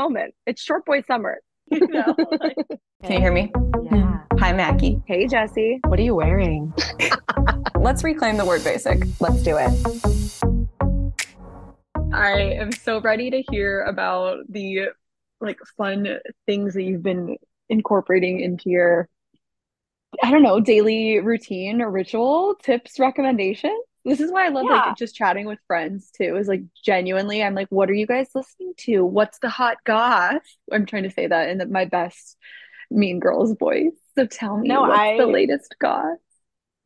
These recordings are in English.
moment. It's short boy summer. You know? like, Can you hear me? yeah. Hi, Mackie. Hey, Jessie. What are you wearing? Let's reclaim the word basic. Let's do it. I am so ready to hear about the like fun things that you've been incorporating into your, I don't know, daily routine or ritual tips, recommendations. This is why I love Yeah. like just chatting with friends too. Is like genuinely, I'm like, what are you guys listening to? What's the hot goss? I'm trying to say that in the, my best Mean Girls voice. So tell me, No, what's the latest goss?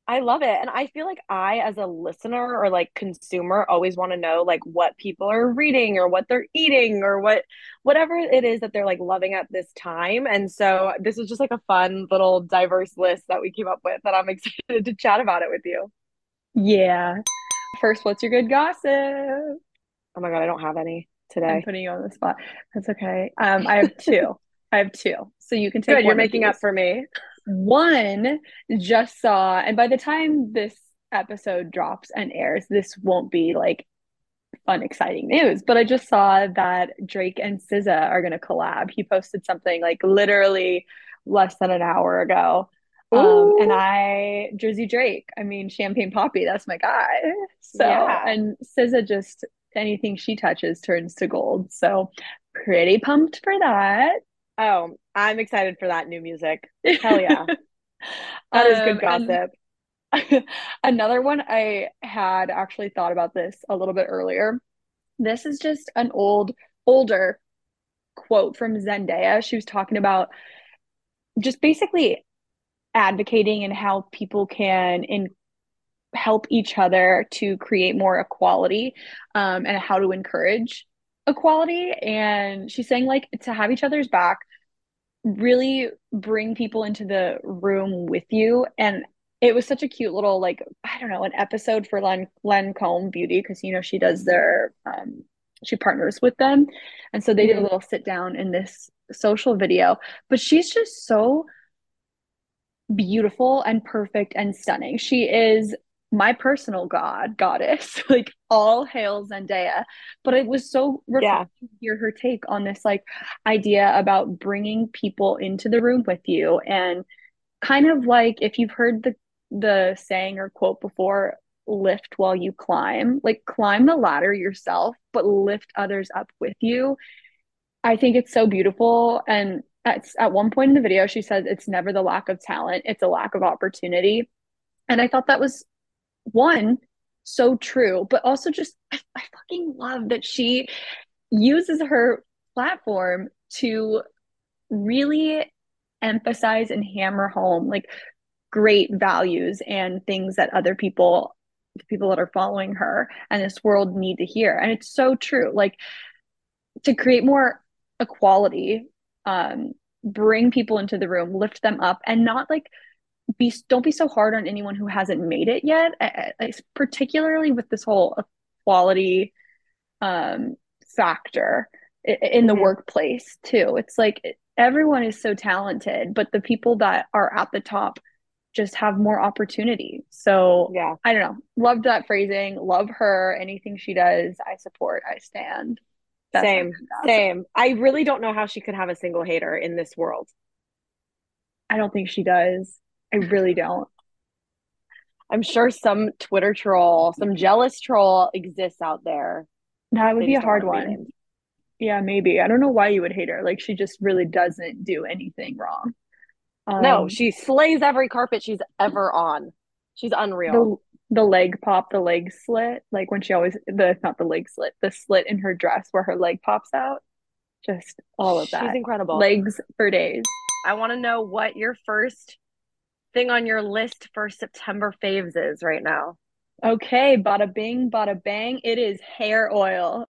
I love it. And I feel like I, as a listener or like consumer, always want to know like what people are reading or what they're eating or what whatever it is that they're like loving at this time. And so this is just like a fun little diverse list that we came up with that I'm excited to chat about it with you. Yeah. First, what's your good gossip? Oh my God, I don't have any today. I'm putting you on the spot. That's okay. Um, I have two. I have two. So you can take Good, you're making up for me. One just saw, and by the time this episode drops and airs, this won't be like fun, exciting news. But I just saw that Drake and SZA are going to collab. He posted something like literally less than an hour ago. Um, and I, Drizzy Drake, I mean, Champagne Papi, that's my guy. So, Yeah. and SZA just anything she touches turns to gold. So, pretty pumped for that. Oh, I'm excited for that new music. Hell yeah. That is good Um, and- gossip. Another one I had actually thought about this a little bit earlier. This is just an old, older quote from Zendaya. She was talking about just basically advocating and how people can in help each other to create more equality, um, and how to encourage equality. And she's saying like to have each other's back, really bring people into the room with you. And it was such a cute little like I don't know an episode for Len Lancome Beauty because you know she does their um she partners with them, and so they did a Mhm. little sit down in this social video. But she's just so beautiful and perfect and stunning. She is my personal god, goddess, like all hail Zendaya. But it was so refreshing to hear her take on this like idea about bringing people into the room with you and kind of like if you've heard the the saying or quote before, lift while you climb, like climb the ladder yourself, but lift others up with you. I think it's so beautiful. And at, at one point in the video, she says it's never the lack of talent, it's a lack of opportunity. And I thought that was one, so true, but also just, I, I fucking love that she uses her platform to really emphasize and hammer home like great values and things that other people the people that are following her and this world need to hear and it's so true like to create more equality um bring people into the room lift them up and not like be don't be so hard on anyone who hasn't made it yet I, I, particularly with this whole equality um factor i- in the Mhm. workplace too it's like everyone is so talented but the people that are at the top just have more opportunity so Yeah. I don't know. Loved that phrasing. Love her. Anything she does, I support. I stand. That's Same. Same. I really don't know how she could have a single hater in this world. I don't think she does. I really don't. I'm sure some Twitter troll, some jealous troll exists out there. That would They be a hard one. named. Yeah, maybe. I don't know why you would hate her. Like she just really doesn't do anything wrong. No, Um, she slays every carpet she's ever on. She's unreal. The leg pop, the leg slit, like when she always the not the leg slit, the slit in her dress where her leg pops out. Just all of that. She's incredible. Legs for days. I want to know what your first thing on your list for September faves is right now. Okay, bada bing, bada bang. It is hair oil.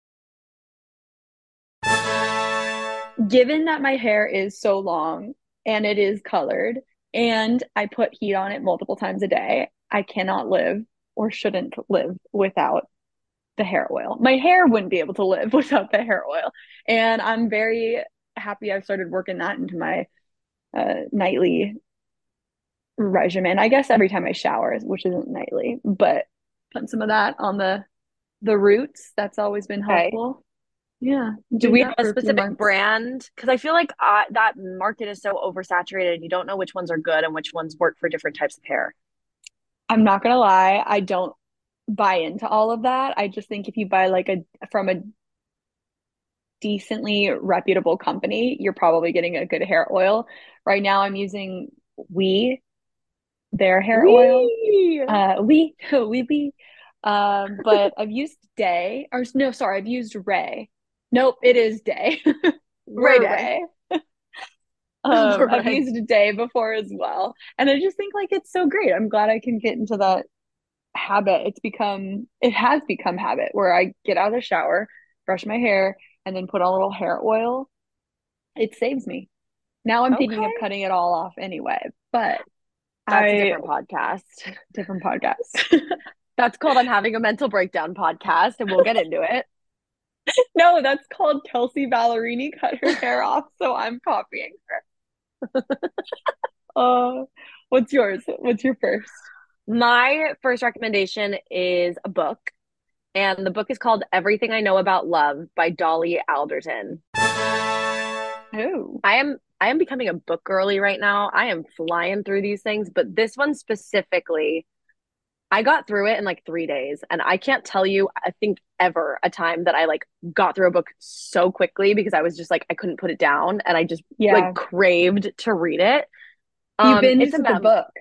Given that my hair is so long and it is colored, and I put heat on it multiple times a day, I cannot live or shouldn't live without the hair oil. My hair wouldn't be able to live without the hair oil. And I'm very happy I've started working that into my uh, nightly regimen. I guess every time I shower, which isn't nightly, but putting some of that on the the roots, that's always been Okay. helpful. Yeah. Do we have a specific brand? Because I feel like uh, that market is so oversaturated. You don't know which ones are good and which ones work for different types of hair. I'm not gonna lie, I don't buy into all of that. I just think if you buy like a from a decently reputable company, you're probably getting a good hair oil. Right now I'm using Ouai their hair Wee! oil. Uh we we we um but I've used Dae or no sorry, I've used Ray. Nope, it is Dae. Ray Dae. Um, right. I've used a day before as well. And I just think like it's so great. I'm glad I can get into that habit. It's become, it has become habit where I get out of the shower, brush my hair, and then put on a little hair oil. It saves me. Now I'm okay. thinking of cutting it all off anyway, but that's I, a different podcast. Different podcast. that's called I'm having a mental breakdown podcast, and we'll get into it. no, that's called Kelsea Ballerini cut her hair off, so I'm copying her. uh, what's yours? What's your first? My first recommendation is a book, and the book is called Everything I Know About Love by Dolly Alderton. Oh, I am I am becoming a book girly right now. I am flying through these things, but this one specifically I got through it in like three days. And I can't tell you, I think ever a time that I like got through a book so quickly because I was just like, I couldn't put it down and I just yeah. like craved to read it. Um, you binged the book.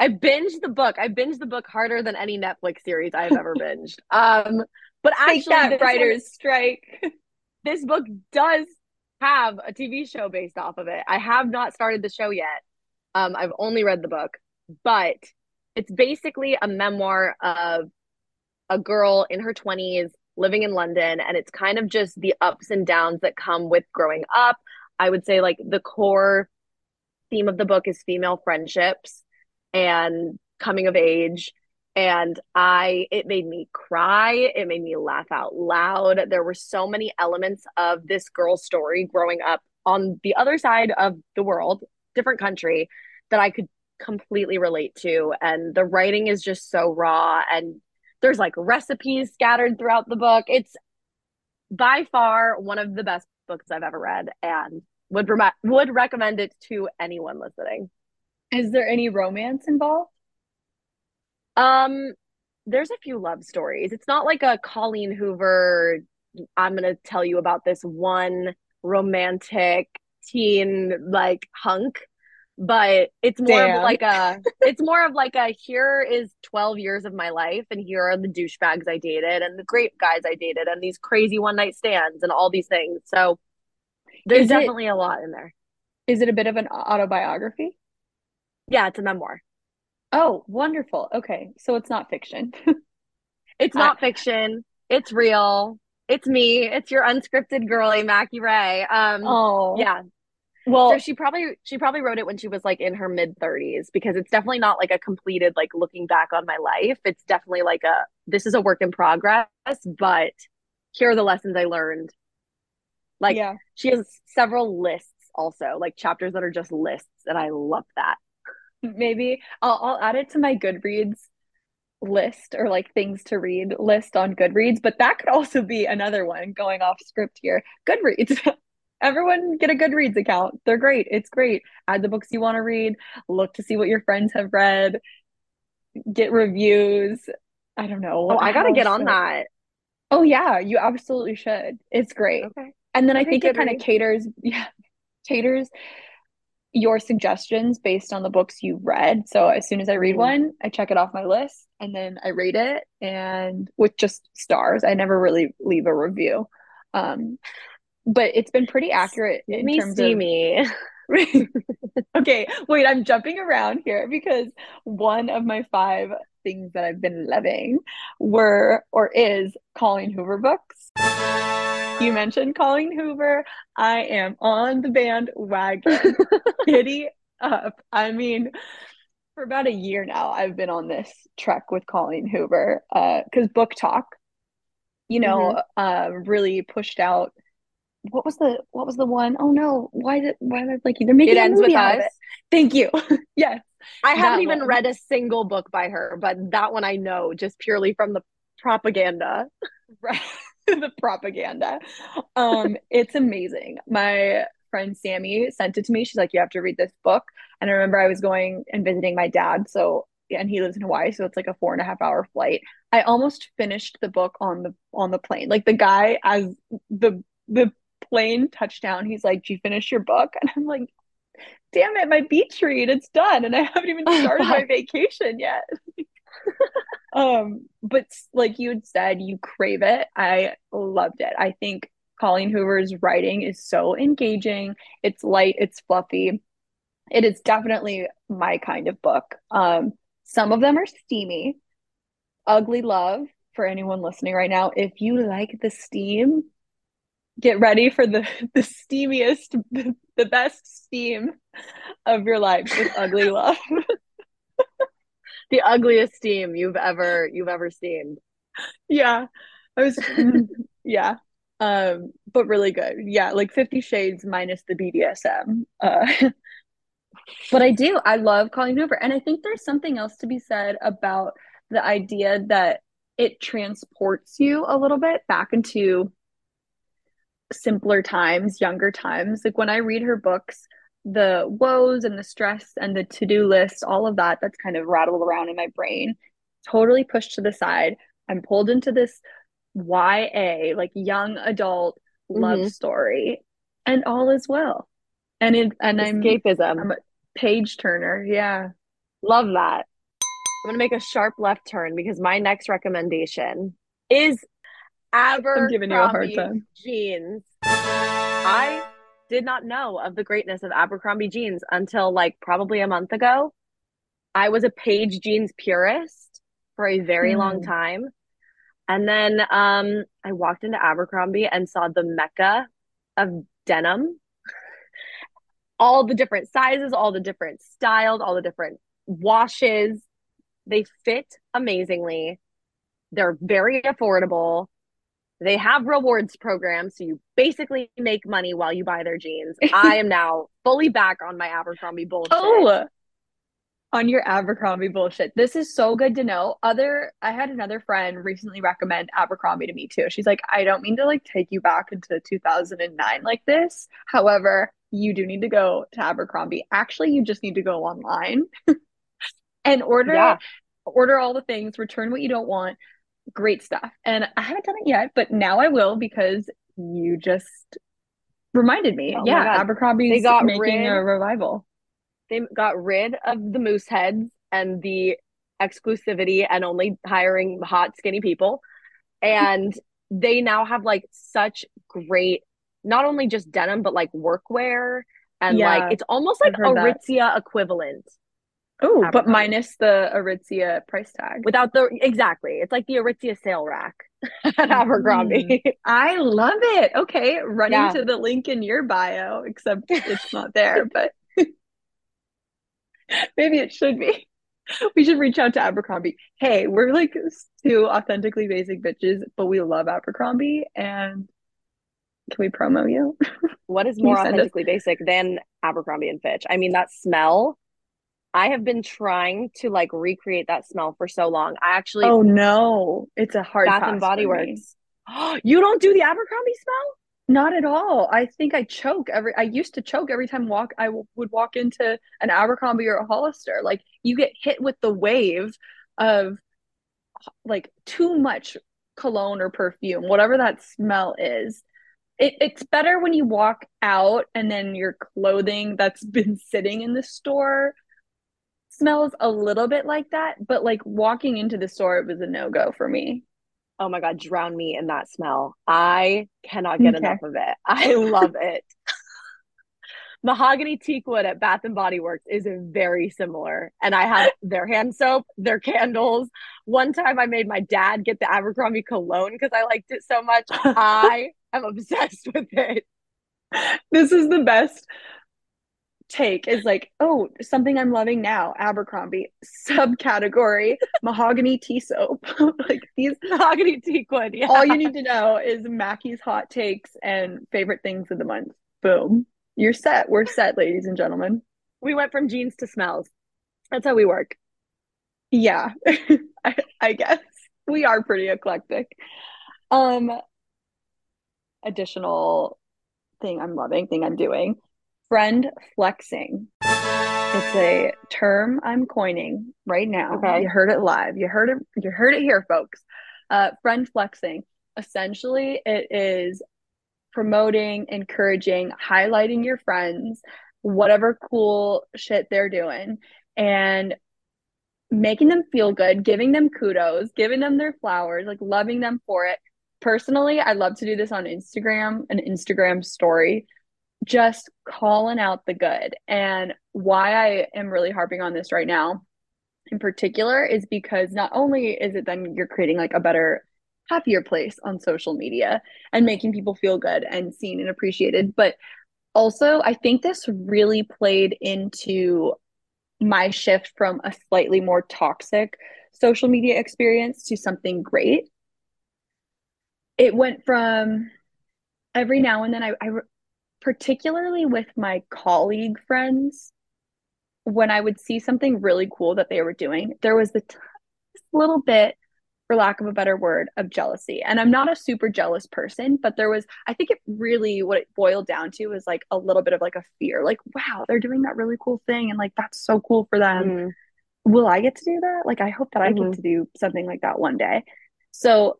I binged the book. I binged the book harder than any Netflix series I have ever binged. Um, but actually, that writer's one, strike. This book does have a TV show based off of it. I have not started the show yet. Um, I've only read the book, but it's basically a memoir of a girl in her 20s living in London and it's kind of just the ups and downs that come with growing up. I would say like the core theme of the book is female friendships and coming of age and I it made me cry, it made me laugh out loud. There were so many elements of this girl's story growing up on the other side of the world, different country that I could completely relate to. And the writing is just so raw and there's like recipes scattered throughout the book. It's by far one of the best books I've ever read and would re- would recommend it to anyone listening. Is there any romance involved? Um there's a few love stories. It's not like a Colleen Hoover I'm going to tell you about this one romantic teen like hunk but it's more Damn. of like a it's more of like a here is 12 years of my life and here are the douchebags I dated and the great guys I dated and these crazy one night stands and all these things. So there's is definitely it, a lot in there. Is it a bit of an autobiography? Yeah, it's a memoir. Oh, wonderful. Okay. So it's not fiction. it's not I, fiction. It's real. It's me. It's your unscripted girly, Mackie Rae. Um oh yeah, well, so she probably she probably wrote it when she was like in her mid 30s because it's definitely not like a completed like looking back on my life. It's definitely like a this is a work in progress, but here are the lessons I learned. Like yeah. she has several lists also, like chapters that are just lists and I love that. Maybe I'll I'll add it to my Goodreads list or like things to read list on Goodreads, but that could also be another one going off script here. Goodreads. everyone get a Goodreads account. They're great. It's great. Add the books you want to read, look to see what your friends have read, get reviews. I don't know. Oh, I got to get on that. Oh yeah, you absolutely should. It's great. Okay. And then okay, I think it kind of caters yeah, caters your suggestions based on the books you read. So as soon as I read mm-hmm. one, I check it off my list and then I rate it and with just stars. I never really leave a review. Um but it's been pretty accurate Let in me terms see of me. okay, wait, I'm jumping around here because one of my five things that I've been loving were or is Colleen Hoover books. You mentioned Colleen Hoover. I am on the bandwagon. Giddy up. I mean, for about a year now, I've been on this trek with Colleen Hoover because uh, talk, you know, mm-hmm. uh, really pushed out what was the what was the one? Oh no, why did why did I like they're making it ends with us. Thank you. yes. I haven't even one. read a single book by her, but that one I know just purely from the propaganda. Right. the propaganda. Um, it's amazing. My friend Sammy sent it to me. She's like, you have to read this book. And I remember I was going and visiting my dad. So and he lives in Hawaii, so it's like a four and a half hour flight. I almost finished the book on the on the plane. Like the guy as the the plane touchdown, he's like, "Do you finish your book?" And I'm like, "Damn it, my beach read, it's done, and I haven't even started my vacation yet." um, but like you had said, you crave it. I loved it. I think Colleen Hoover's writing is so engaging. It's light, it's fluffy. It is definitely my kind of book. Um, some of them are steamy. Ugly Love, for anyone listening right now, if you like the steam, get ready for the the steamiest, the, best steam of your life with Ugly Love. the ugliest steam you've ever you've ever steamed. Yeah. I was yeah. Um, but really good. Yeah, like 50 Shades minus the BDSM. Uh but I do. I love Colleen Hoover. And I think there's something else to be said about the idea that it transports you a little bit back into simpler times, younger times. Like when I read her books, the woes and the stress and the to-do list, all of that that's kind of rattled around in my brain, totally pushed to the side. I'm pulled into this YA, like young adult love mm-hmm. story, and all is well. And it and escapism. I'm, I'm a page turner. Yeah. Love that. I'm gonna make a sharp left turn because my next recommendation is Abercrombie I'm giving you a hard time. jeans. I did not know of the greatness of Abercrombie jeans until like probably a month ago. I was a Paige jeans purist for a very mm. long time. And then um, I walked into Abercrombie and saw the mecca of denim. all the different sizes, all the different styles, all the different washes. They fit amazingly. They're very affordable. They have rewards programs, so you basically make money while you buy their jeans. I am now fully back on my Abercrombie bullshit. Oh, on your Abercrombie bullshit. This is so good to know. Other, I had another friend recently recommend Abercrombie to me too. She's like, I don't mean to like take you back into 2009 like this. However, you do need to go to Abercrombie. Actually, you just need to go online and order yeah. order all the things, return what you don't want. Great stuff. And I haven't done it yet, but now I will because you just reminded me. Oh yeah, Abercrombie's they got making rid, a revival. They got rid of the moose heads and the exclusivity and only hiring hot skinny people. And they now have like such great not only just denim but like workwear and yeah, like it's almost like Aritzia that. equivalent. Oh, but minus the Aritzia price tag. Without the exactly. It's like the Aritzia sale rack at mm-hmm. Abercrombie. Mm, I love it. Okay, running yeah. to the link in your bio, except it's not there, but maybe it should be. We should reach out to Abercrombie. Hey, we're like two authentically basic bitches, but we love Abercrombie and can we promo you? What is more authentically basic than Abercrombie and Fitch? I mean, that smell. I have been trying to like recreate that smell for so long. I actually Oh no. It's a hard Bath and Body Works. you don't do the Abercrombie smell? Not at all. I think I choke every I used to choke every time walk I w- would walk into an Abercrombie or a Hollister. Like you get hit with the wave of like too much cologne or perfume, whatever that smell is it, it's better when you walk out and then your clothing that's been sitting in the store smells a little bit like that but like walking into the store it was a no-go for me. Oh my god drown me in that smell. I cannot get okay. enough of it. I love it. Mahogany teakwood at bath and body works is very similar and i have their hand soap their candles. One time i made my dad get the abercrombie cologne because i liked it so much. I'm obsessed with it. This is the best take is like, oh, something I'm loving now, Abercrombie subcategory mahogany tea soap. like these mahogany teakwood. Yeah. All you need to know is Mackie's hot takes and favorite things of the month. Boom. You're set. We're set, ladies and gentlemen. We went from jeans to smells. That's how we work. Yeah. I, I guess we are pretty eclectic. Um additional thing I'm loving, thing I'm doing. Friend flexing. It's a term I'm coining right now. Okay. You heard it live. You heard it. You heard it here, folks. Uh, friend flexing. Essentially, it is promoting, encouraging, highlighting your friends, whatever cool shit they're doing, and making them feel good, giving them kudos, giving them their flowers, like loving them for it. Personally, I love to do this on Instagram, an Instagram story, just calling out the good. And why I am really harping on this right now in particular is because not only is it then you're creating like a better happier place on social media and making people feel good and seen and appreciated but also i think this really played into my shift from a slightly more toxic social media experience to something great. It went from every now and then, I, I particularly with my colleague friends, when I would see something really cool that they were doing, there was the little bit for lack of a better word, of jealousy. And I'm not a super jealous person, but there was, I think it really, what it boiled down to was like a little bit of like a fear, like, wow, they're doing that really cool thing. And like, that's so cool for them. Mm-hmm. Will I get to do that? Like, I hope that mm-hmm. I get to do something like that one day. So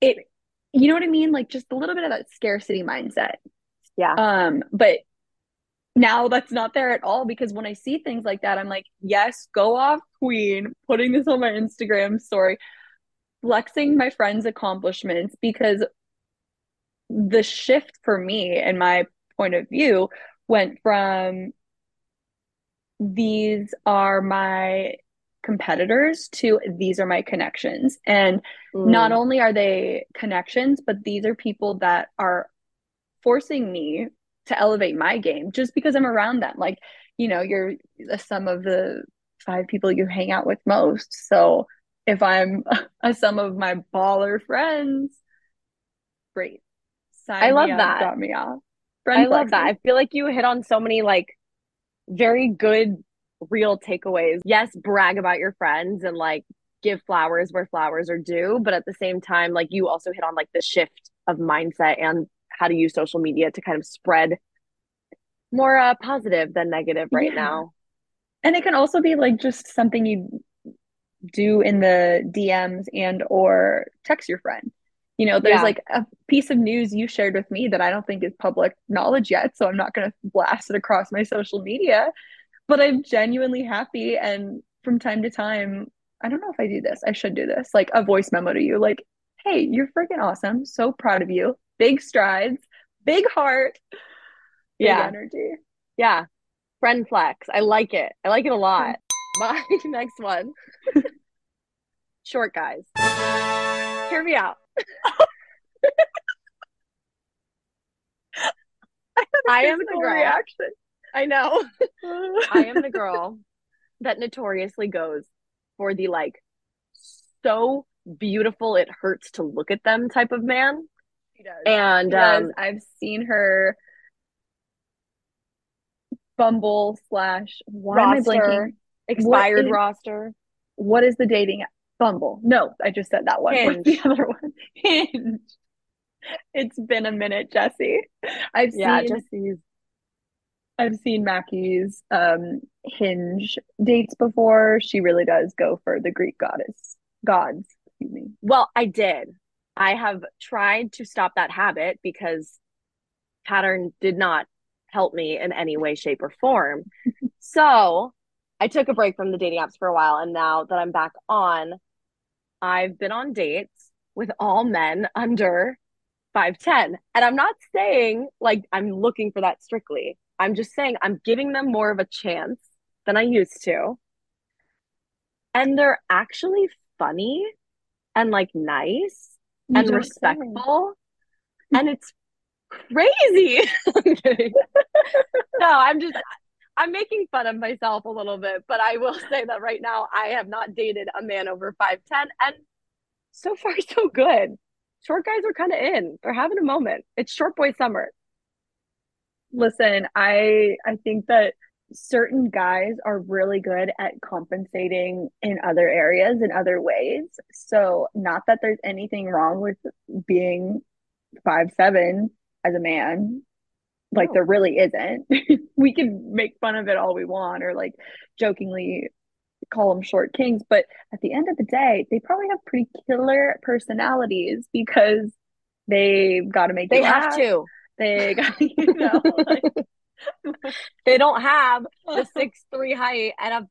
it, you know what I mean? Like, just a little bit of that scarcity mindset. Yeah. Um, but now that's not there at all because when I see things like that, I'm like, yes, go off, queen, putting this on my Instagram story, flexing my friends' accomplishments because the shift for me and my point of view went from these are my competitors to these are my connections. And mm. not only are they connections, but these are people that are forcing me to elevate my game just because I'm around them. Like, you know, you're the sum of the five people you hang out with most. So if I'm a sum of my baller friends, great. Sign I love up, that. Got me off. Friend I flexing. love that. I feel like you hit on so many like very good real takeaways. Yes, brag about your friends and like give flowers where flowers are due, but at the same time like you also hit on like the shift of mindset and how to use social media to kind of spread more uh, positive than negative right yeah. now. And it can also be like just something you do in the DMs and or text your friend. You know, there's yeah. like a piece of news you shared with me that I don't think is public knowledge yet, so I'm not going to blast it across my social media, but I'm genuinely happy and from time to time, I don't know if I do this. I should do this. Like a voice memo to you like, "Hey, you're freaking awesome. So proud of you big strides, big heart, big yeah. energy. Yeah. Friend flex. I like it. I like it a lot. Hmm. My next one. Short guys. Hear me out. I am the. Reaction. I know. I am the girl that notoriously goes for the like so beautiful it hurts to look at them type of man. She does. And she does. Um, I've seen her Bumble slash roster, am I blinking? Expired what roster. what is the dating? Bumble. No, I just said that one. Hinge. What's the other one? Hinge. It's been a minute, Jessie. I've yeah, seen Jessie's. I've seen Mackie's um, Hinge dates before. She really does go for the Greek goddess gods. Excuse me. Well, I did. I have tried to stop that habit because pattern did not help me in any way, shape, or form. so I took a break from the dating apps for a while. And now that I'm back on, I've been on dates with all men under 5'10. And I'm not saying like I'm looking for that strictly. I'm just saying I'm giving them more of a chance than I used to. And they're actually funny and like nice and respectful. and it's crazy. no, I'm just I'm making fun of myself a little bit, but I will say that right now I have not dated a man over 5'10 and so far so good. Short guys are kind of in. They're having a moment. It's short boy summer. Listen, I I think that certain guys are really good at compensating in other areas in other ways. So, not that there's anything wrong with being five seven as a man. Like No. there really isn't. we can make fun of it all we want or like jokingly call them short kings, but at the end of the day, they probably have pretty killer personalities because they've got to make They have laugh. to. They you know like, They don't have the six three height and a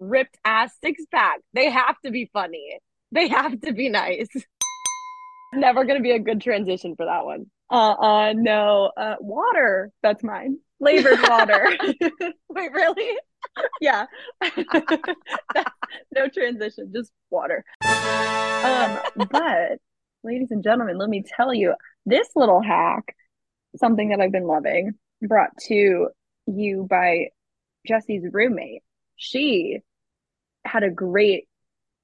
ripped ass six pack. They have to be funny. They have to be nice. Never gonna be a good transition for that one. uh uh no uh water that's mine flavored water Wait, really? yeah no transition just water um but ladies and gentlemen let me tell you this little hack something that i've been loving brought to you by jessie's roommate. She had a great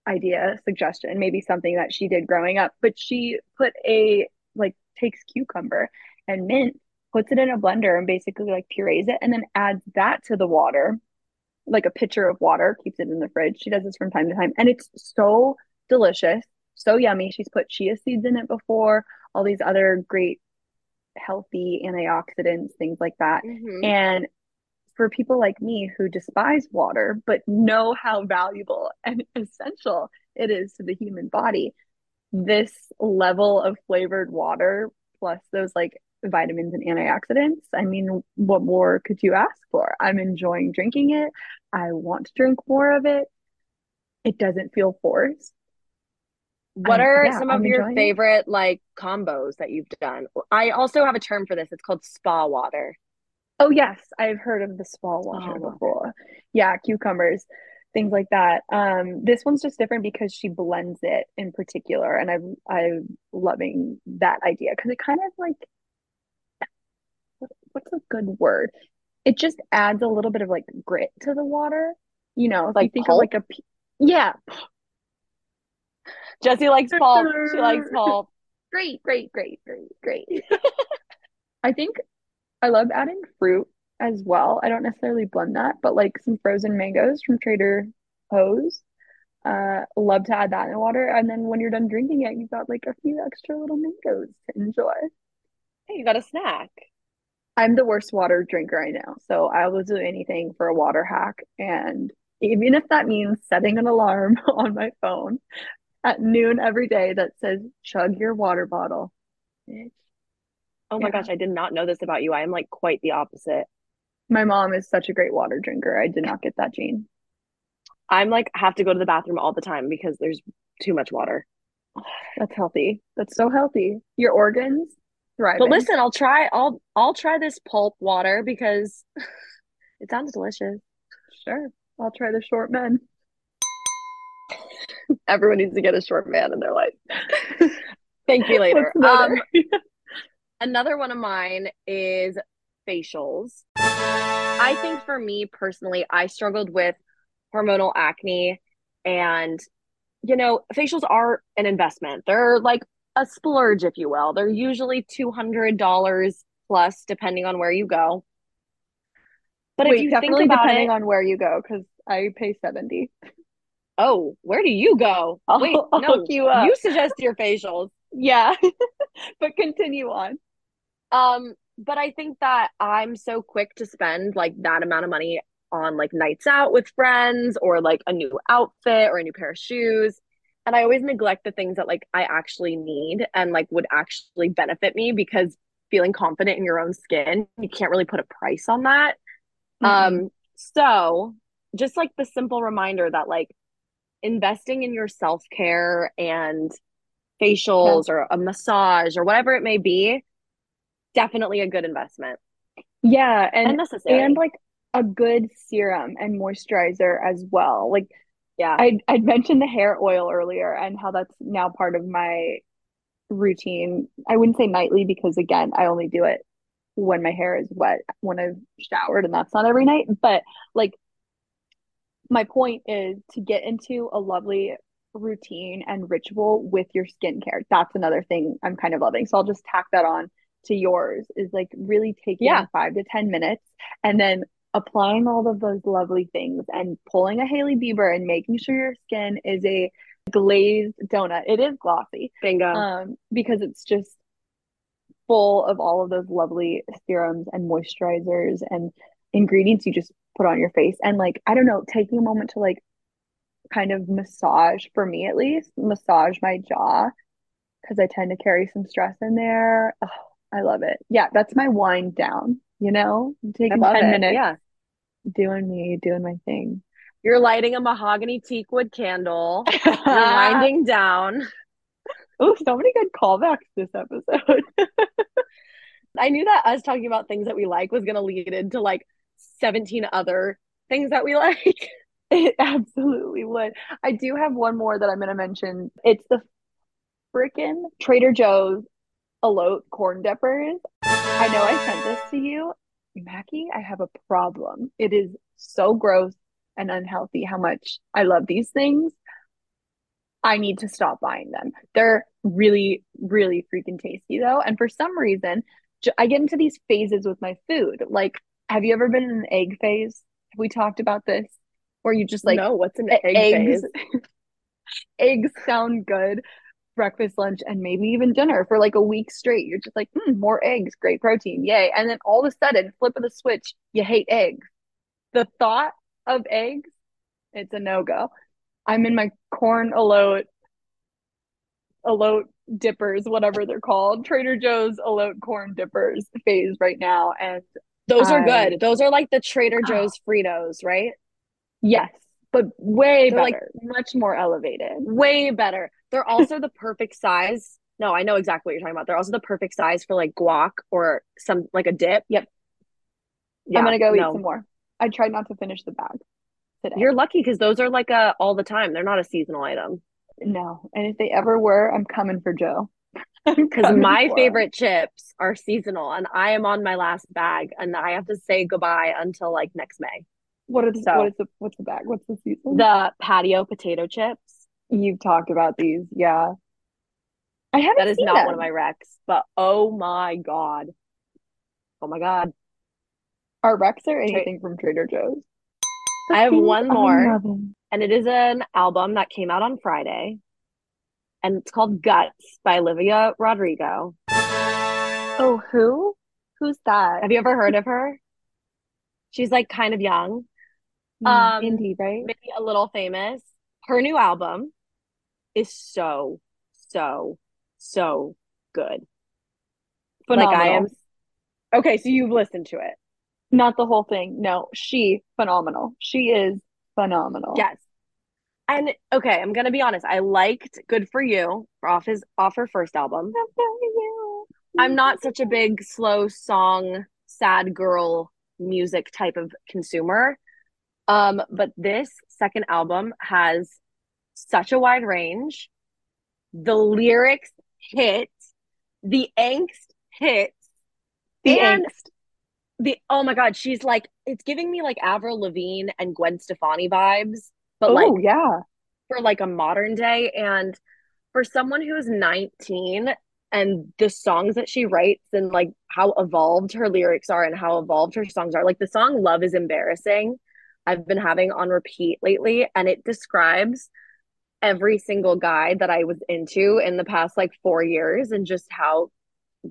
idea suggestion maybe something that she did growing up but she put a like takes cucumber and mint puts it in a blender and basically like purees it and then adds that to the water like a pitcher of water keeps it in the fridge. She does this from time to time and it's so delicious so yummy. She's put chia seeds in it before all these other great healthy antioxidants things like that Mhm. and for people like me who despise water but know how valuable and essential it is to the human body, this level of flavored water plus those like vitamins and antioxidants, I mean, what more could you ask for? I'm enjoying drinking it. I want to drink more of it. It doesn't feel forced. What are yeah, some I'm of your enjoying it. favorite like combos that you've done? I also have a term for this. It's called spa water. Oh yes, I've heard of the spa water before. Yeah, cucumbers, things like that. Um, this one's just different because she blends it in particular, and I'm I'm loving that idea because it kind of like what, what's a good word? It just adds a little bit of like grit to the water. You know, if you Like think pulp? of like a yeah, Jessie likes pulp. She likes pulp. great, great, great, great, great. I think I love adding fruit as well. I don't necessarily blend that, but like some frozen mangoes from Trader Joe's. Uh, love to add that in the water. And then when you're done drinking it, you've got like a few extra little mangoes to enjoy. Hey, you got a snack. I'm the worst water drinker I know, so I will do anything for a water hack. And even if that means setting an alarm on my phone at noon every day that says chug your water bottle. Bitch. Oh my Yeah. gosh, I did not know this about you. I am like quite the opposite. My mom is such a great water drinker. I did not get that gene. I'm like have to go to the bathroom all the time because there's too much water. That's healthy. That's so healthy. Your organs thriving. But listen, I'll try I'll I'll try this pulp water because it sounds delicious. Sure. I'll try the short men. Everyone needs to get a short man in their life. Thank you later. Um, another? one of mine is facials. I think for me personally, I struggled with hormonal acne and you know, facials are an investment. They're like a splurge, if you will. They're usually $200 plus depending on where you go. But if Wait, you think definitely about depending it, on where you go, because I pay 70. Oh, where do you go? I'll, Wait, I'll no, hook you up. you suggest your facials. Yeah. But continue on. Um, but I think that I'm so quick to spend like that amount of money on like nights out with friends or like a new outfit or a new pair of shoes. And I always neglect the things that like I actually need and like would actually benefit me because feeling confident in your own skin, you can't really put a price on that. Um, so just like the simple reminder that like investing in your self-care and facials or a massage or whatever it may be, definitely a good investment Yeah, and and necessary. and like a good serum and moisturizer as well. Like yeah. I I'd mentioned the hair oil earlier and how that's now part of my routine. I wouldn't say nightly because again, I only do it when my hair is wet when I've showered and that's not every night, but like my point is to get into a lovely routine and ritual with your skincare. That's another thing I'm kind of loving. So I'll just tack that on to yours is like really taking Yeah. five to 10 minutes and then applying all of those lovely things and pulling a Hailey Bieber and making sure your skin is a glazed donut. It is glossy Bingo. um, because it's just full of all of those lovely serums and moisturizers and ingredients you just put on your face. And like, I don't know, taking a moment to like kind of massage, for me at least, massage my jaw because I tend to carry some stress in there. Oh, I love it. Yeah, that's my wind down, you know, taking 10 it. minutes. Yeah. Doing me, doing my thing. You're lighting a mahogany teak wood candle. You're winding down. Oh, so many good callbacks this episode. I knew that us talking about things that we like was going to lead into like 17 other things that we like. It absolutely would. I do have one more that I'm going to mention. It's the freaking Trader Joe's Elote corn dippers. I know I sent this to you. Mackie, I have a problem. It is so gross and unhealthy how much I love these things. I need to stop buying them. They're really, really freaking tasty though. And for some reason, I get into these phases with my food. Like, have you ever been in an egg phase? Have we talked about this? Where you just like, no, what's an egg eggs, phase? eggs sound good. Breakfast, lunch, and maybe even dinner for like a week straight. You're just like, mm, more eggs, great protein, yay. And then all of a sudden, flip of the switch, you hate eggs. The thought of eggs, it's a no go. I'm in my corn elote, elote dippers, whatever they're called, Trader Joe's elote corn dippers phase right now, and those are good. Those are like the Trader. Joe's Fritos, right? Yes, but way they're better, like much more elevated, way better. They're also the perfect size. No, I know exactly what you're talking about. They're also the perfect size for like guac or some like a dip. Yep. Yeah, I'm gonna go no. eat some more. I tried not to finish the bag today. You're lucky because those are like a all the time. They're not a seasonal item. No, and if they ever were, I'm coming for Joe. Because my favorite chips are seasonal, and I am on my last bag, and I have to say goodbye until like next May. What are the, so, what is the what's the bag? What's the season? The patio potato chips. You've talked about these, yeah. I haven't. That is not them. one of my recs, but oh my god, oh my god. Our recs are anything from Trader Joe's. I have one more, and it is an album that came out on Friday, and it's called Guts by Olivia Rodrigo. Oh, who? Who's that? Have you ever heard of her? She's like kind of young, mm, um, indie, right? Maybe a little famous. Her new album is so, so, so good. Phenomenal. Like I am. Okay, so you've listened to it. Not the whole thing. No, she phenomenal. She is phenomenal. Yes. And okay, I'm gonna be honest. I liked "Good for You" off his off her first album. I'm not such a big slow song, sad girl music type of consumer. Um, but this second album has such a wide range. The lyrics hit, the angst hits, the and angst the oh my god, she's like it's giving me like Avril Lavigne and Gwen Stefani vibes, but oh, like yeah, for like a modern day and for someone who is 19 and the songs that she writes and like how evolved her lyrics are and how evolved her songs are. Like the song Love is Embarrassing, I've been having on repeat lately and it describes every single guy that I was into in the past like 4 years and just how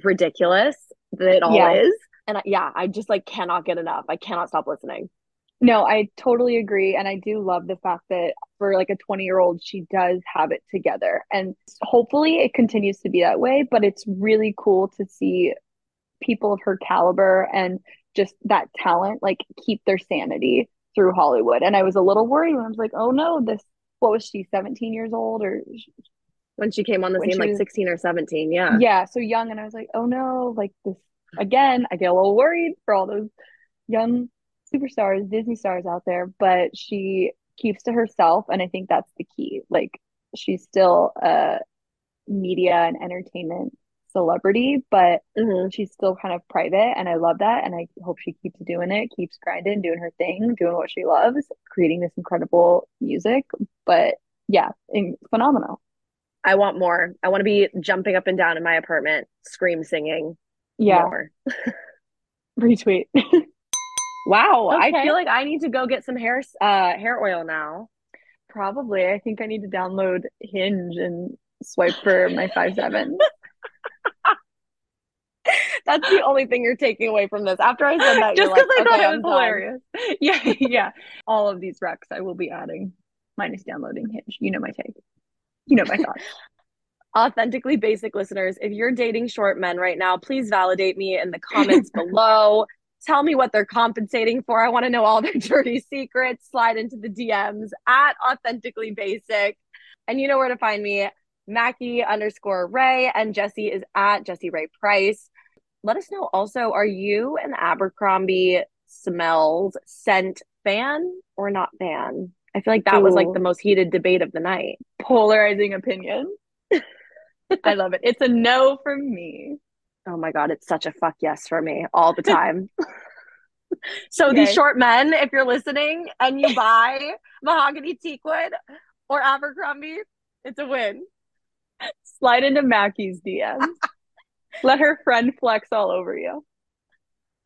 ridiculous that it all yeah. is and I, yeah i just like cannot get enough i cannot stop listening no i totally agree and i do love the fact that for like a 20 year old she does have it together and hopefully it continues to be that way but it's really cool to see people of her caliber and just that talent like keep their sanity through hollywood and i was a little worried when i was like oh no this what was she 17 years old or when she came on the scene like 16 or 17 yeah. Yeah so young and i was like oh no like this again, I get a little worried for all those young superstars, Disney stars out there, but she keeps to herself. And I think that's the key. Like, she's still a media and entertainment celebrity, but mm-hmm. she's still kind of private. And I love that. And I hope she keeps doing it, keeps grinding, doing her thing, doing what she loves, creating this incredible music. But yeah, in- phenomenal. I want more. I want to be jumping up and down in my apartment, scream singing, yeah. Retweet. wow. Okay. I feel like I need to go get some hair uh hair oil now. Probably. I think I need to download Hinge and swipe for my five seven. That's the only thing you're taking away from this. After I said that, just because like, I thought okay, it I'm was done. hilarious. Yeah, yeah. All of these recs I will be adding, minus downloading Hinge. You know my take. You know my thoughts. Authentically basic listeners, if you're dating short men right now, please validate me in the comments below. Tell me what they're compensating for. I want to know all their dirty secrets. Slide into the DMs at authentically basic. And you know where to find me. Mackie underscore Rae and Jessie is at Jessie Rae Price. Let us know also, are you an Abercrombie smells scent fan or not fan? I feel like that Ooh. was like the most heated debate of the night. Polarizing opinion. I love it. It's a no from me oh my god it's such a fuck yes for me all the time. So these short men if you're listening and you buy mahogany teakwood or abercrombie it's a win. Slide into mackie's dm let her friend flex all over you.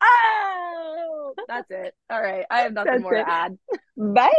Oh that's it. All right i have nothing that's more it. to add. Bye.